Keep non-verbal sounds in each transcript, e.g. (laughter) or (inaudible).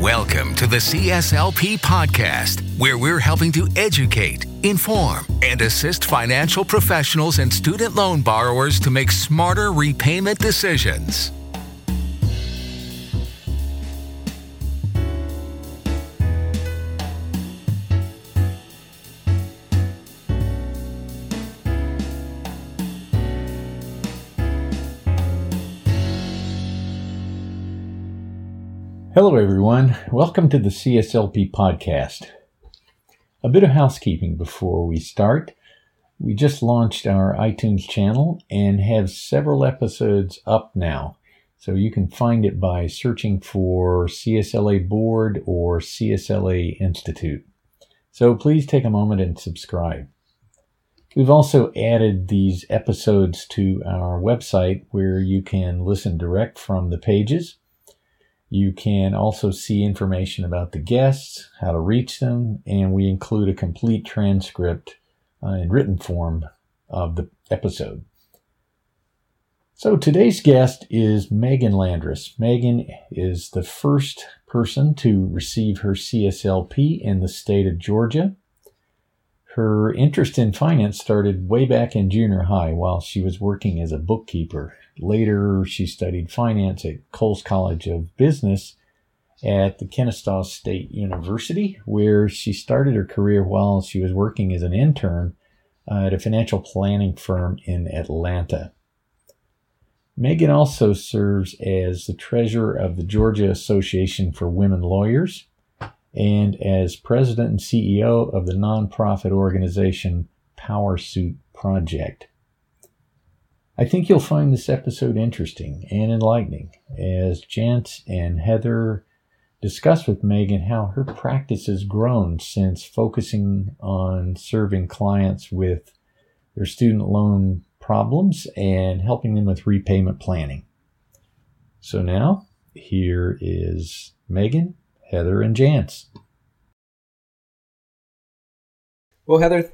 Welcome to the CSLP podcast, where we're helping to educate, inform, and assist financial professionals and student loan borrowers to make smarter repayment decisions. Hello, everyone. Welcome to the CSLP podcast. A bit of housekeeping before we start. We just launched our iTunes channel and have several episodes up now. So you can find it by searching for CSLA Board or CSLA Institute. So please take a moment and subscribe. We've also added these episodes to our website where you can listen direct from the pages you can also see information about the guests, how to reach them, and we include a complete transcript uh, in written form of the episode. So today's guest is Meagan Landress. Meagan is the first person to receive her CSLP in the state of Georgia. Her interest in finance started way back in junior high while she was working as a bookkeeper Later, she studied finance at Coles College of Business at the Kennesaw State University, where she started her career while she was working as an intern uh, at a financial planning firm in Atlanta. Meagan also serves as the treasurer of the Georgia Association for Women Lawyers and as president and CEO of the nonprofit organization Power Suit Project. I think you'll find this episode interesting and enlightening as Jance and Heather discuss with Meagan how her practice has grown since focusing on serving clients with their student loan problems and helping them with repayment planning. So now, here is Meagan, Heather, and Jance. Well, Heather,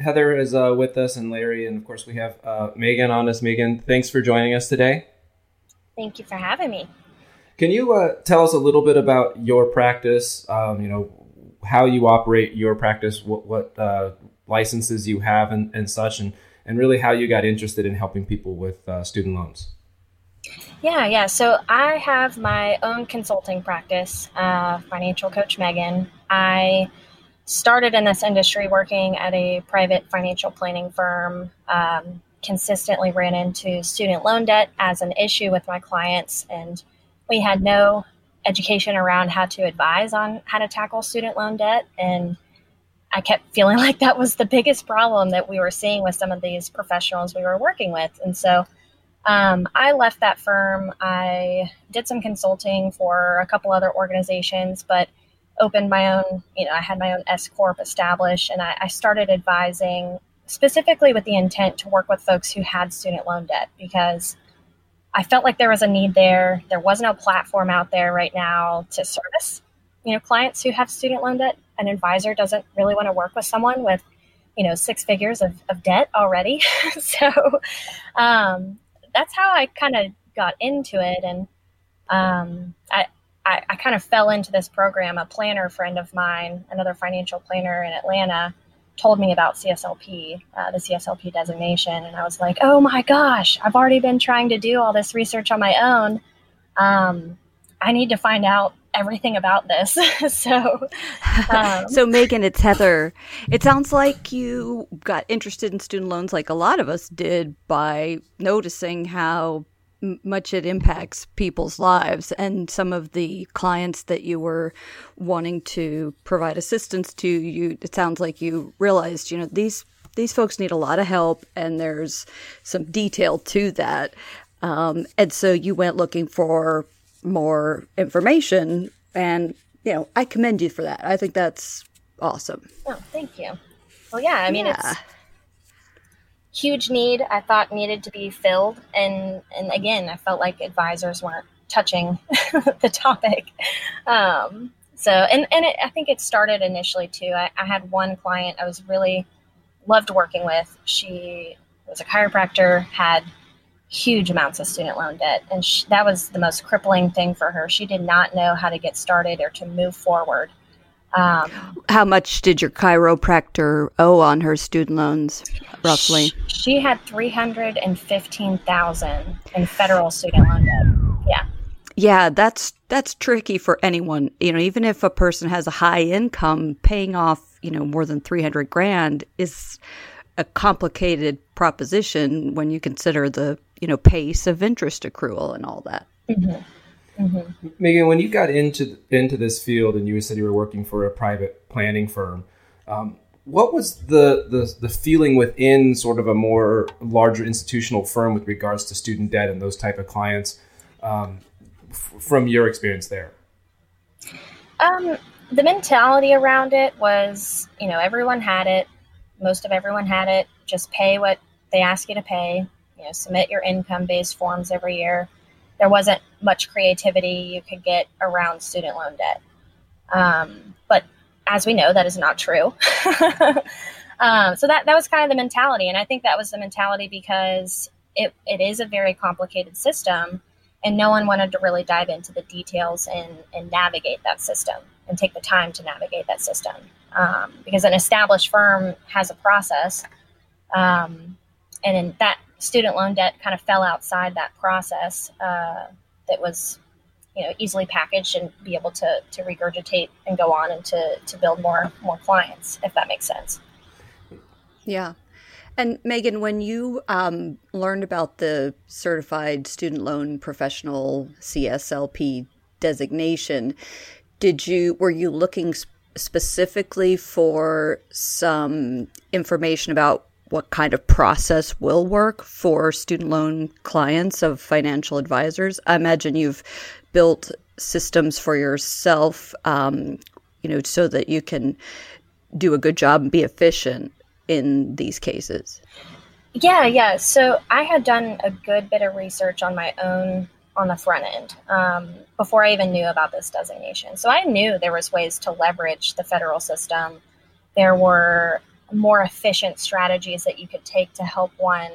Heather is uh, with us, and Larry, and of course we have uh, Meagan on us. Meagan, thanks for joining us today. Thank you for having me. Can you uh, tell us a little bit about your practice? Um, you know, how you operate your practice, what, what uh, licenses you have, and, and such, and and really how you got interested in helping people with uh, student loans. Yeah, yeah. So I have my own consulting practice, uh, Financial Coach Meagan. I started in this industry working at a private financial planning firm. Um, consistently ran into student loan debt as an issue with my clients, and we had no education around how to advise on how to tackle student loan debt. And I kept feeling (laughs) like that was the biggest problem that we were seeing with some of these professionals we were working with. And so um, I left that firm. I did some consulting for a couple other organizations, but opened my own, you know, I had my own S Corp established and I, I started advising specifically with the intent to work with folks who had student loan debt because I felt like there was a need there. There was no platform out there right now to service, you know, clients who have student loan debt. An advisor doesn't really want to work with someone with, you know, six figures of, of debt already. (laughs) so um, that's how I kind of got into it. And um, I, I, I kind of fell into this program. A planner friend of mine, another financial planner in Atlanta, told me about CSLP, uh, the CSLP designation, and I was like, "Oh my gosh! I've already been trying to do all this research on my own. Um, I need to find out everything about this." (laughs) so, um, so Meagan, it's Heather. It sounds like you got interested in student loans, like a lot of us did, by noticing how much it impacts people's lives and some of the clients that you were wanting to provide assistance to you it sounds like you realized you know these these folks need a lot of help and there's some detail to that um, and so you went looking for more information and you know i commend you for that i think that's awesome oh thank you well yeah i mean yeah. it's huge need I thought needed to be filled. And, and again, I felt like advisors weren't touching (laughs) the topic. Um, so, and, and it, I think it started initially too. I, I had one client I was really loved working with. She was a chiropractor, had huge amounts of student loan debt. And she, that was the most crippling thing for her. She did not know how to get started or to move forward. Um, how much did your chiropractor owe on her student loans, roughly? She, she had 315000 in federal student loan debt. Yeah. Yeah, that's that's tricky for anyone. You know, even if a person has a high income, paying off, you know, more than 300 grand is a complicated proposition when you consider the you know pace of interest accrual and all that. Mm-hmm. Mm-hmm. Meagan, when you got into into this field and you said you were working for a private planning firm, um, what was the, the the feeling within sort of a more larger institutional firm with regards to student debt and those type of clients um, f- from your experience there? Um, the mentality around it was, you know, everyone had it. Most of everyone had it. Just pay what they ask you to pay you know, submit your income based forms every year. There wasn't much creativity you could get around student loan debt. Um, but as we know, that is not true. (laughs) um, so that, that was kind of the mentality. And I think that was the mentality because it, it is a very complicated system and no one wanted to really dive into the details and, and navigate that system and take the time to navigate that system. Um, because an established firm has a process. Um, and that student loan debt kind of fell outside that process uh, that was you know easily packaged and be able to to regurgitate and go on and to to build more more clients if that makes sense yeah and meagan when you um, learned about the certified student loan professional cslp designation did you were you looking specifically for some information about what kind of process will work for student loan clients of financial advisors. I imagine you've built systems for yourself, um, you know, so that you can do a good job and be efficient in these cases. Yeah, yeah. So I had done a good bit of research on my own on the front end um, before I even knew about this designation. So I knew there was ways to leverage the federal system. There were more efficient strategies that you could take to help one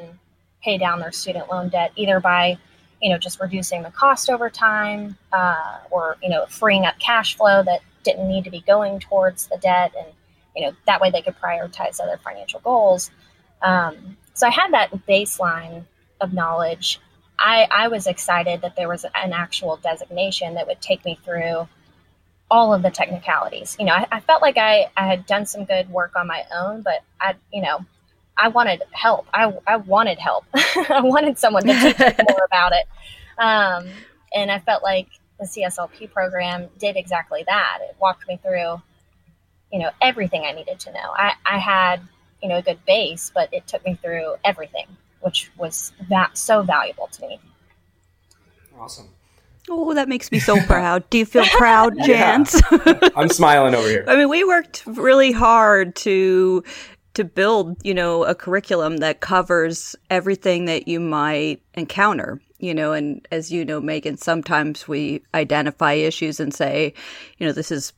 pay down their student loan debt, either by you know just reducing the cost over time, uh, or you know freeing up cash flow that didn't need to be going towards the debt, and you know that way they could prioritize other financial goals. Um, so I had that baseline of knowledge. I, I was excited that there was an actual designation that would take me through all of the technicalities. You know, I, I, felt like I, I had done some good work on my own, but I, you know, I wanted help. I, I wanted help. (laughs) I wanted someone to teach me more (laughs) about it. Um, and I felt like the CSLP program did exactly that. It walked me through, you know, everything I needed to know. I, I had, you know, a good base, but it took me through everything, which was that so valuable to me. Awesome. Oh, that makes me so proud. Do you feel proud, Jans? (laughs) Yeah. (laughs) I'm smiling over here. I mean, we worked really hard to to build, you know, a curriculum that covers everything that you might encounter, you know, and as you know, Meagan, sometimes we identify issues and say, you know, this is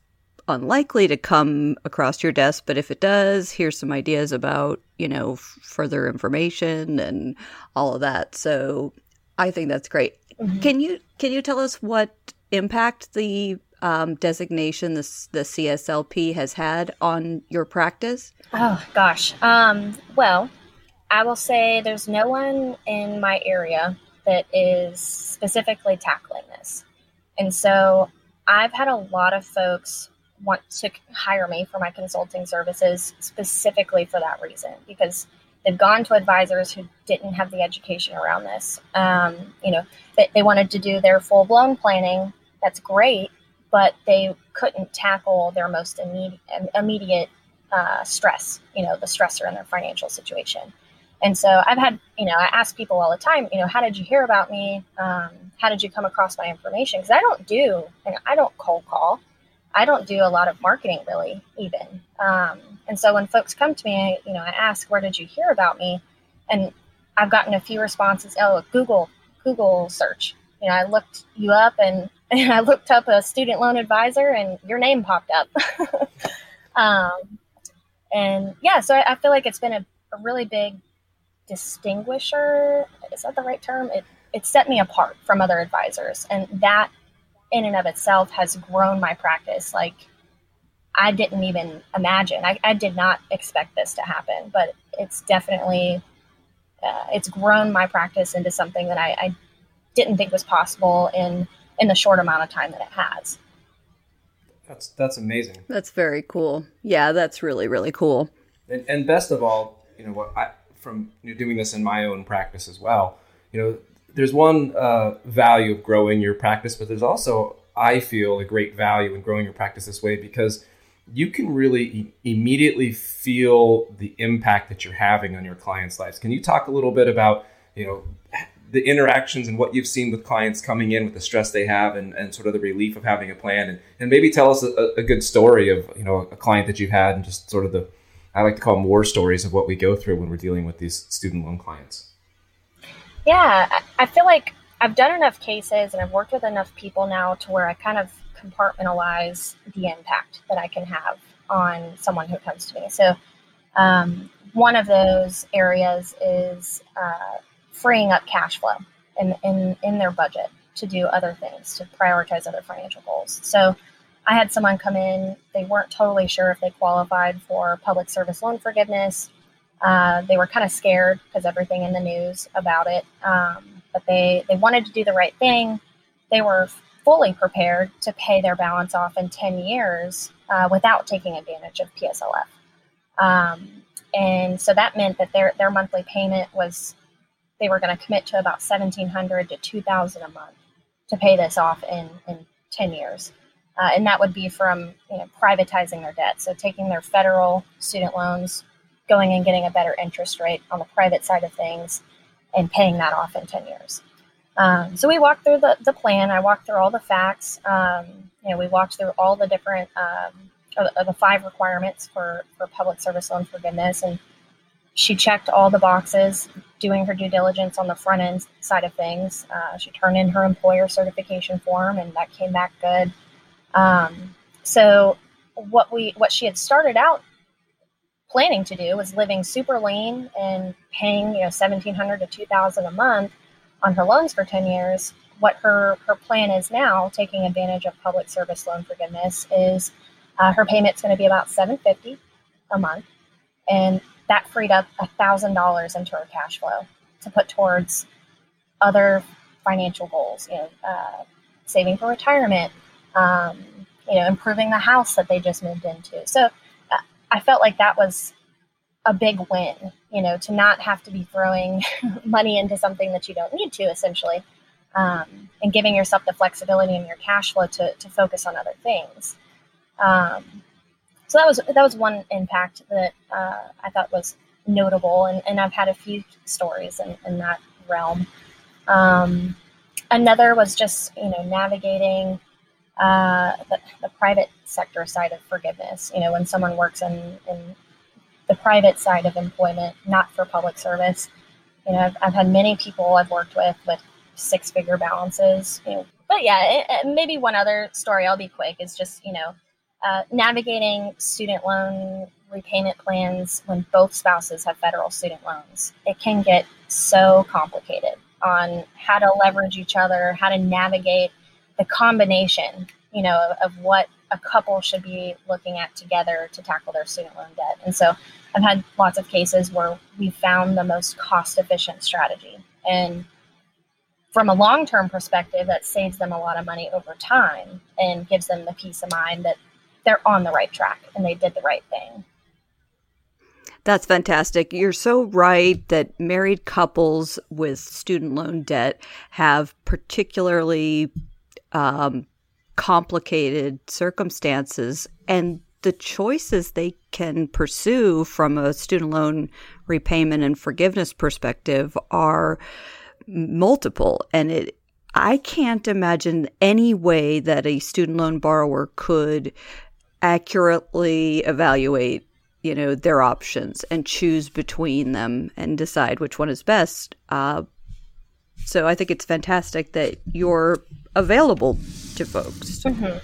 unlikely to come across your desk, but if it does, here's some ideas about, you know, further information and all of that. So I think that's great. Mm-hmm. Can you can you tell us what impact the um, designation the the CSLP has had on your practice? Oh gosh. Um, well, I will say there's no one in my area that is specifically tackling this, and so I've had a lot of folks want to hire me for my consulting services specifically for that reason because They've gone to advisors who didn't have the education around this. Um, you know, they, they wanted to do their full blown planning. That's great, but they couldn't tackle their most immediate, immediate uh, stress. You know, the stressor in their financial situation. And so I've had, you know, I ask people all the time, you know, how did you hear about me? Um, how did you come across my information? Because I don't do, I don't cold call. I don't do a lot of marketing really, even. Um, and so when folks come to me, you know, I ask, where did you hear about me? And I've gotten a few responses. Oh, Google, Google search. You know, I looked you up and, (laughs) and I looked up a student loan advisor and your name popped up. (laughs) um, and yeah, so I, I, feel like it's been a, a really big distinguisher. Is that the right term? It it set me apart from other advisors, and that in and of itself has grown my practice. Like I didn't even imagine. I, I did not expect this to happen, but it's definitely uh, it's grown my practice into something that I, I didn't think was possible in in the short amount of time that it has. That's that's amazing. That's very cool. Yeah, that's really really cool. And, and best of all, you know what I from you know, doing this in my own practice as well. You know, there's one uh, value of growing your practice, but there's also I feel a great value in growing your practice this way because you can really e- immediately feel the impact that you're having on your clients' lives. Can you talk a little bit about you know the interactions and what you've seen with clients coming in with the stress they have and, and sort of the relief of having a plan and, and maybe tell us a, a good story of you know a client that you've had and just sort of the I like to call them war stories of what we go through when we're dealing with these student loan clients. Yeah, I feel like I've done enough cases and I've worked with enough people now to where I kind of compartmentalize the impact that I can have on someone who comes to me. So, um, one of those areas is uh, freeing up cash flow in, in, in their budget to do other things, to prioritize other financial goals. So I had someone come in, they weren't totally sure if they qualified for public service loan forgiveness. Uh, they were kind of scared because everything in the news about it, um, but they, they wanted to do the right thing. They were fully prepared to pay their balance off in 10 years uh, without taking advantage of PSLF. Um, and so that meant that their, their monthly payment was they were going to commit to about 1700 to 2000 a month to pay this off in, in 10 years. Uh, and that would be from you know, privatizing their debt. So taking their federal student loans, going and getting a better interest rate on the private side of things, and paying that off in 10 years. Um, so we walked through the, the plan. I walked through all the facts. Um, you know, we walked through all the different um, of, of the five requirements for, for public service loan forgiveness, and she checked all the boxes, doing her due diligence on the front end side of things. Uh, she turned in her employer certification form, and that came back good. Um, so what we what she had started out planning to do was living super lean and paying you know seventeen hundred to two thousand a month on her loans for ten years. What her her plan is now, taking advantage of public service loan forgiveness, is uh, her payment's going to be about seven fifty a month, and that freed up $1,000 into her cash flow to put towards other financial goals, you know, uh, saving for retirement, um, you know, improving the house that they just moved into. So I felt like that was a big win, you know, to not have to be throwing (laughs) money into something that you don't need to, essentially, um, and giving yourself the flexibility in your cash flow to, to focus on other things. Um, so that was that was one impact that uh, I thought was notable, and, and I've had a few stories in, in that realm. Um, another was just you know navigating uh, the, the, private sector side of forgiveness. You know, when someone works in, in the private side of employment, not for public service. You know, I've, I've had many people I've worked with with six figure balances. You know, but yeah, it, it, maybe one other story. I'll be quick. Is just you know uh, navigating student loan repayment plans when both spouses have federal student loans. It can get so complicated on how to leverage each other, how to navigate the combination, you know, of, of what a couple should be looking at together to tackle their student loan debt. And so I've had lots of cases where we found the most cost efficient strategy. And from a long term perspective, that saves them a lot of money over time and gives them the peace of mind that they're on the right track and they did the right thing. That's fantastic. You're so right that married couples with student loan debt have particularly um, complicated circumstances, and the choices they can pursue from a student loan repayment and forgiveness perspective are multiple. And it I can't imagine any way that a student loan borrower could accurately evaluate you know their options and choose between them and decide which one is best uh, so i think it's fantastic that you're available to folks mm-hmm.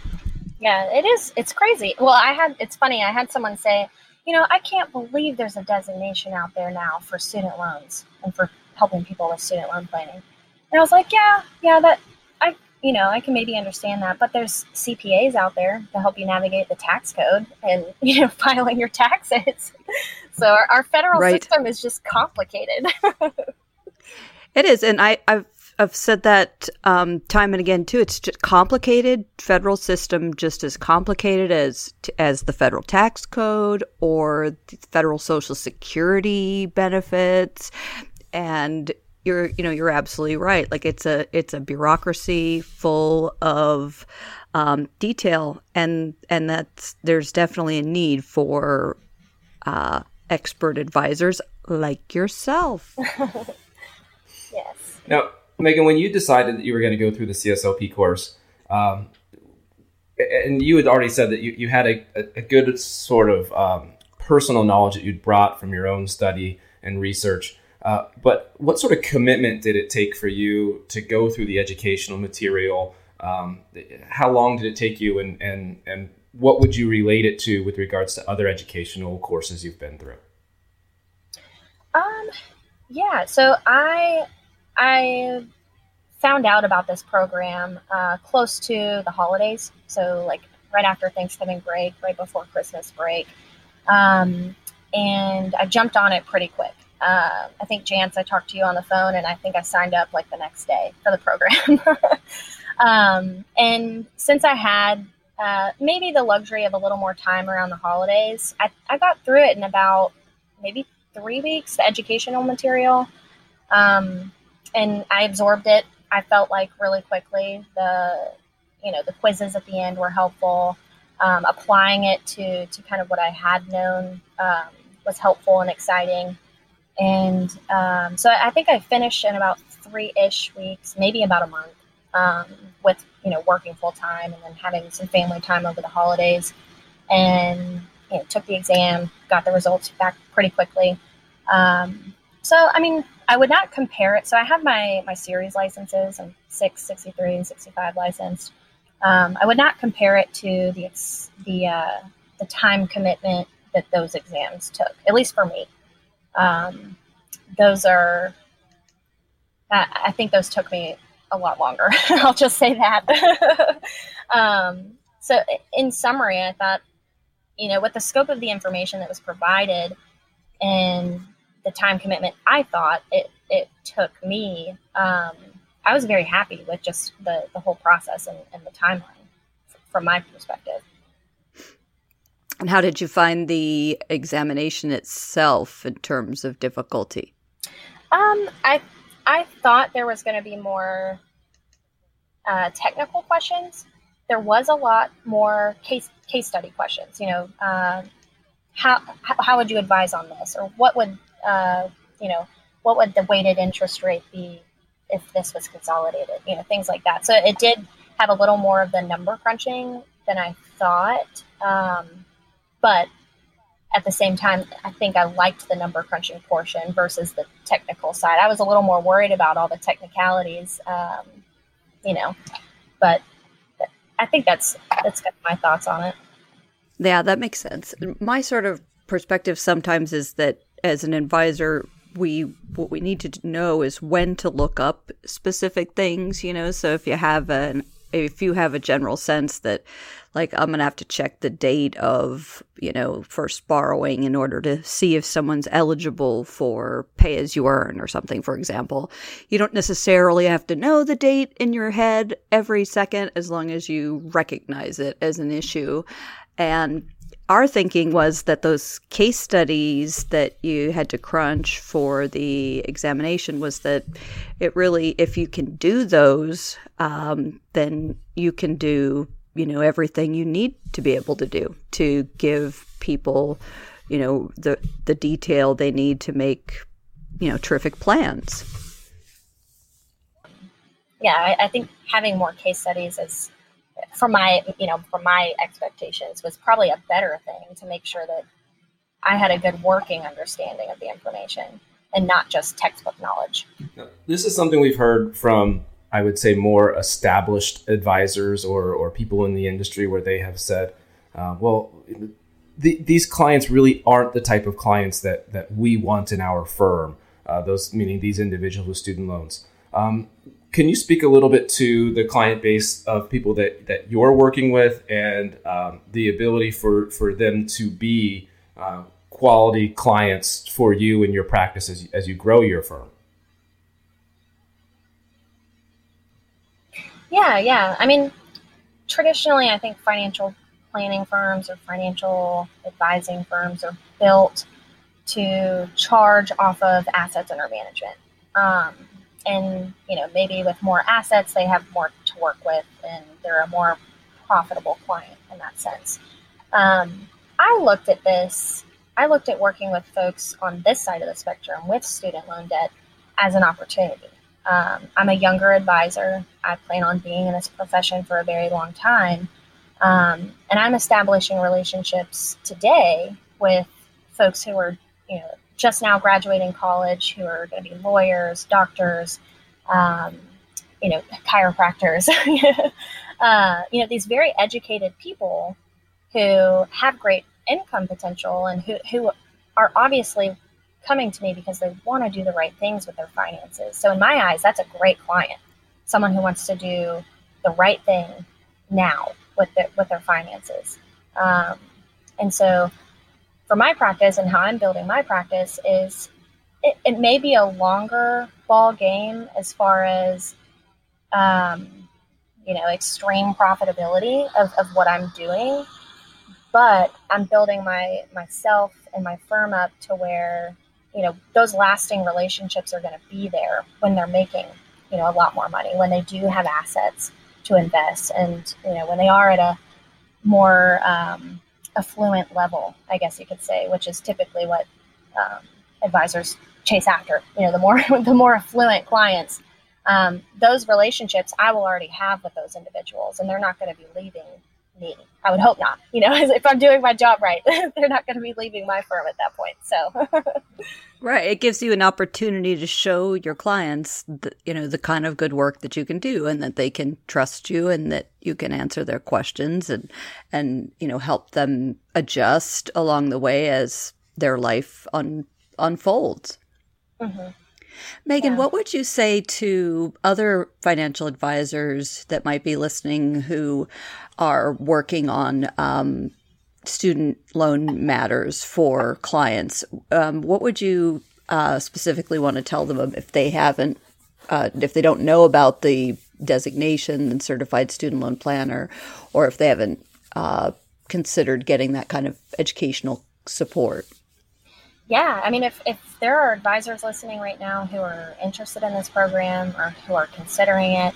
yeah it is it's crazy well i had it's funny i had someone say you know, I can't believe there's a designation out there now for student loans and for helping people with student loan planning. And I was like, yeah, yeah, that I, you know, I can maybe understand that, but there's CPAs out there to help you navigate the tax code and, (laughs) you know, filing your taxes. so our, our federal right. system is just complicated. (laughs) it is. And I, I've, I've said that um, time and again too. It's just complicated. Federal system just as complicated as as the federal tax code or the federal social security benefits, and you're you know you're absolutely right. Like it's a it's a bureaucracy full of um, detail, and and that's there's definitely a need for uh, expert advisors like yourself. (laughs) yes. Now Meagan, when you decided that you were going to go through the CSLP course, um, and you had already said that you, you had a, a good sort of um, personal knowledge that you'd brought from your own study and research. Uh, but what sort of commitment did it take for you to go through the educational material? Um, how long did it take you, and, and, and what would you relate it to with regards to other educational courses you've been through? Um, yeah, so I I found out about this program uh, close to the holidays, so like right after Thanksgiving break, right before Christmas break, um, and I jumped on it pretty quick. Uh, I think Jance, I talked to you on the phone, and I think I signed up like the next day for the program. (laughs) um, and since I had uh, maybe the luxury of a little more time around the holidays, I, I got through it in about maybe three weeks. The educational material. Um, and I absorbed it. I felt like really quickly the you know the quizzes at the end were helpful. Um, applying it to to kind of what I had known um, was helpful and exciting. And um, so I think I finished in about three ish weeks, maybe about a month, um, with you know working full time and then having some family time over the holidays. And you know, took the exam, got the results back pretty quickly. Um, so I mean, I would not compare it. So I have my my series licenses. I'm 6, 63, and 65 licensed. Um, I would not compare it to the the uh, the time commitment that those exams took, at least for me. Um, those are, I, I, think those took me a lot longer. (laughs) I'll just say that. (laughs) um, so, in summary, I thought, you know, with the scope of the information that was provided and the time commitment I thought it, it took me, um, I was very happy with just the, the whole process and, and the timeline from my perspective. And how did you find the examination itself in terms of difficulty? Um, I I thought there was going to be more uh, technical questions. There was a lot more case case study questions. You know, uh, how how would you advise on this, or what would uh, you know, what would the weighted interest rate be if this was consolidated? You know, things like that. So it did have a little more of the number crunching than I thought. Um, but at the same time, I think I liked the number crunching portion versus the technical side. I was a little more worried about all the technicalities, um, you know, but I think that's that's kind of my thoughts on it. Yeah, that makes sense. My sort of perspective sometimes is that as an advisor, we what we need to know is when to look up specific things. You know, so if you have an if you have a general sense that like I'm going to have to check the date of, you know, first borrowing in order to see if someone's eligible for pay as you earn or something, for example. You don't necessarily have to know the date in your head every second as long as you recognize it as an issue. And our thinking was that those case studies that you had to crunch for the examination was that it really, if you can do those, um, then you can do, you know, everything you need to be able to do to give people, you know, the the detail they need to make, you know, terrific plans. Yeah, I, I think having more case studies is from my you know from my expectations was probably a better thing to make sure that I had a good working understanding of the information and not just textbook knowledge. This is something we've heard from I would say more established advisors or or people in the industry where they have said, uh, well. the, these clients really aren't the type of clients that that we want in our firm. Uh, those meaning these individuals with student loans. Um, can you speak a little bit to the client base of people that, that you're working with and um, the ability for, for them to be uh, quality clients for you and your practice as, as you grow your firm? Yeah, yeah. I mean, traditionally, I think financial planning firms or financial advising firms are built to charge off of assets under management. Um, and you know maybe with more assets they have more to work with and they're a more profitable client in that sense. Um, i looked at this i looked at working with folks on this side of the spectrum with student loan debt as an opportunity. Um, i'm a younger advisor. I plan on being in this profession for a very long time. Um, and i'm establishing relationships today with folks who are you know just now graduating college who are going to be lawyers, doctors, um, you know, chiropractors, (laughs) uh, you know, these very educated people who have great income potential and who, who are obviously coming to me because they want to do the right things with their finances. So in my eyes, that's a great client, someone who wants to do the right thing now with their, with their finances. Um, and so for my practice and how I'm building my practice is it, it may be a longer ball game as far as um, you know extreme profitability of, of what I'm doing, but I'm building my myself and my firm up to where you know those lasting relationships are going to be there when they're making you know a lot more money when they do have assets to invest and you know when they are at a more um, affluent level, I guess you could say, which is typically what um, advisors chase after. You know, the more (laughs) the more affluent clients, um, those relationships I will already have with those individuals, and they're not going to be leaving me. I would hope not. You know, (laughs) if I'm doing my job right, (laughs) they're not going to be leaving my firm at that point. So, (laughs) right, it gives you an opportunity to show your clients, the, you know, the kind of good work that you can do, and that they can trust you, and that you can answer their questions, and and you know, help them adjust along the way as their life un- unfolds. Mm-hmm. Meagan, yeah. what would you say to other financial advisors that might be listening who are working on um, student loan matters for clients? Um, what would you uh, specifically want to tell them if they haven't, uh, if they don't know about the designation and certified student loan planner, or if they haven't uh, considered getting that kind of educational support? Yeah, I mean, if, if there are advisors listening right now who are interested in this program or who are considering it,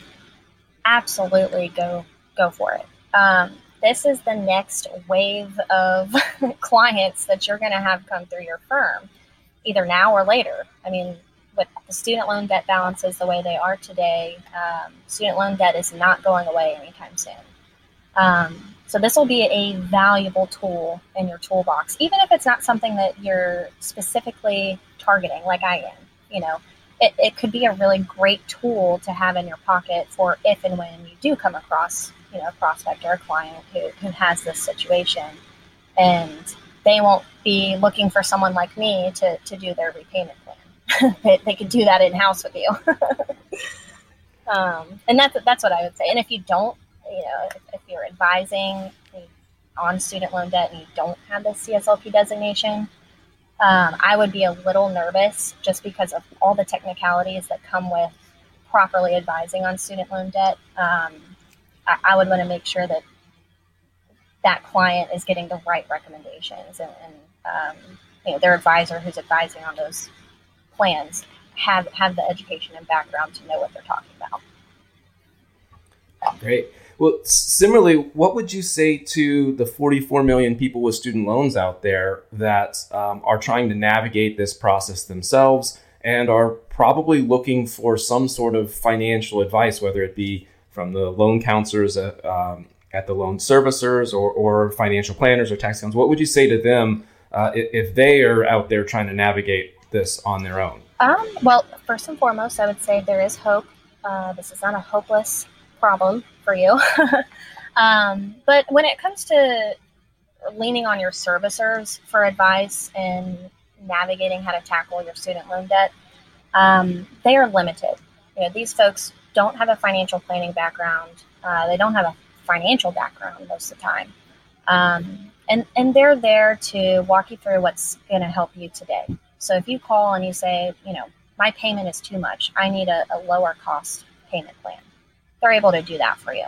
absolutely go go for it. Um, this is the next wave of (laughs) clients that you're going to have come through your firm, either now or later. I mean, with the student loan debt balances the way they are today, um, student loan debt is not going away anytime soon. Um, so this will be a valuable tool in your toolbox, even if it's not something that you're specifically targeting, like I am. You know, it, it could be a really great tool to have in your pocket for if and when you do come across, you know, a prospect or a client who, who has this situation. And they won't be looking for someone like me to, to do their repayment plan. (laughs) they, they can do that in house with you. (laughs) um, and that's, that's what I would say. And if you don't you know, if, if you're advising on student loan debt and you don't have the CSLP designation, um, I would be a little nervous just because of all the technicalities that come with properly advising on student loan debt. Um, I, I, would want to make sure that that client is getting the right recommendations and, and um, you know their advisor who's advising on those plans have have the education and background to know what they're talking about. Great. Well, similarly, what would you say to the 44 million people with student loans out there that um, are trying to navigate this process themselves and are probably looking for some sort of financial advice, whether it be from the loan counselors at, um, at the loan servicers or, or, financial planners or tax accountants? What would you say to them uh, if they are out there trying to navigate this on their own? Um, well, first and foremost, I would say there is hope. Uh, this is not a hopeless problem for you. (laughs) um, but when it comes to leaning on your servicers for advice and navigating how to tackle your student loan debt, um, they are limited. You know, these folks don't have a financial planning background. Uh, they don't have a financial background most of the time. Um, and, and they're there to walk you through what's going to help you today. So if you call and you say, you know, my payment is too much, I need a, a lower cost payment plan, they're able to do that for you.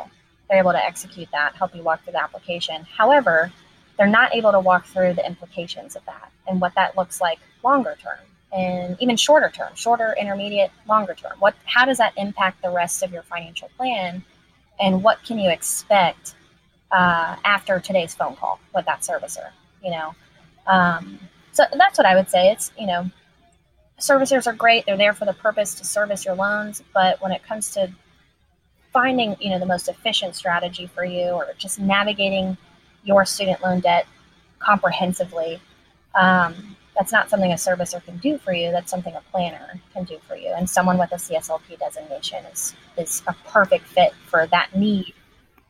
They're able to execute that, help you walk through the application. However, they're not able to walk through the implications of that and what that looks like longer term and even shorter term, shorter, intermediate, longer term. What how does that impact the rest of your financial plan and what can you expect uh, after today's phone call with that servicer? You know, um, so that's what I would say. It's you know, servicers are great; they're there for the purpose to service your loans. But when it comes to finding you know the most efficient strategy for you, or just navigating your student loan debt comprehensively. Um, that's not something a servicer can do for you. That's something a planner can do for you. And someone with a CSLP designation is is a perfect fit for that need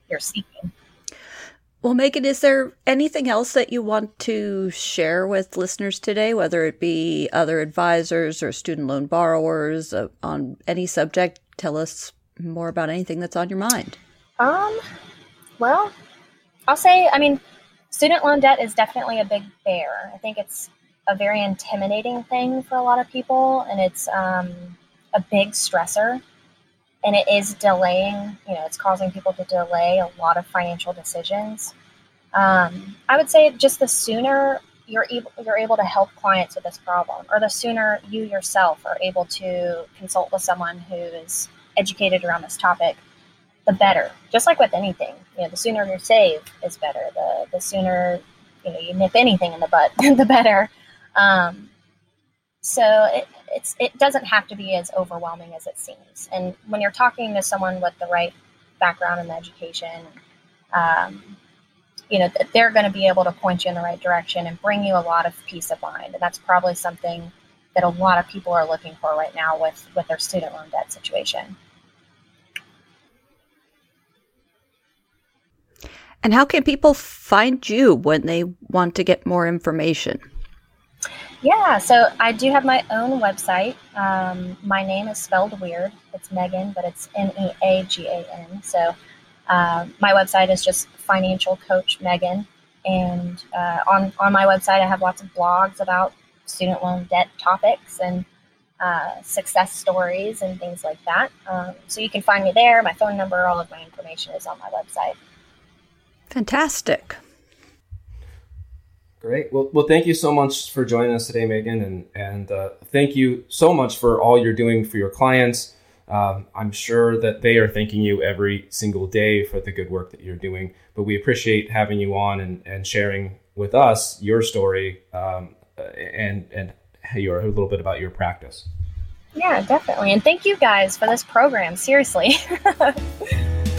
you're seeking. Well, Meagan, is there anything else that you want to share with listeners today, whether it be other advisors or student loan borrowers uh, on any subject? Tell us more about anything that's on your mind. Um, well, I'll say, I mean, student loan debt is definitely a big bear. I think it's a very intimidating thing for a lot of people, and it's um, a big stressor. And it is delaying, you know, it's causing people to delay a lot of financial decisions. Um, I would say just the sooner you're able, you're able to help clients with this problem, or the sooner you yourself are able to consult with someone who is educated around this topic, the better. Just like with anything, you know, the sooner you save is better. The the sooner you know you nip anything in the butt, (laughs) the better. Um, so it, it's it doesn't have to be as overwhelming as it seems. And when you're talking to someone with the right background and education, um, you know they're going to be able to point you in the right direction and bring you a lot of peace of mind. And that's probably something that a lot of people are looking for right now with with their student loan debt situation. And how can people find you when they want to get more information? Yeah, so I do have my own website. Um, my name is spelled weird. It's Megan, but it's M E A G A N. So uh, my website is just Financial Coach Meagan. And uh, on, on my website, I have lots of blogs about student loan debt topics and uh, success stories and things like that. Um, so you can find me there. My phone number, all of my information is on my website. Fantastic. Great. Well, well, thank you so much for joining us today, Meagan, and and uh, thank you so much for all you're doing for your clients. Um, I'm sure that they are thanking you every single day for the good work that you're doing. But we appreciate having you on and, and sharing with us your story um, and and your a little bit about your practice. Yeah, definitely. And thank you guys for this program. Seriously. (laughs)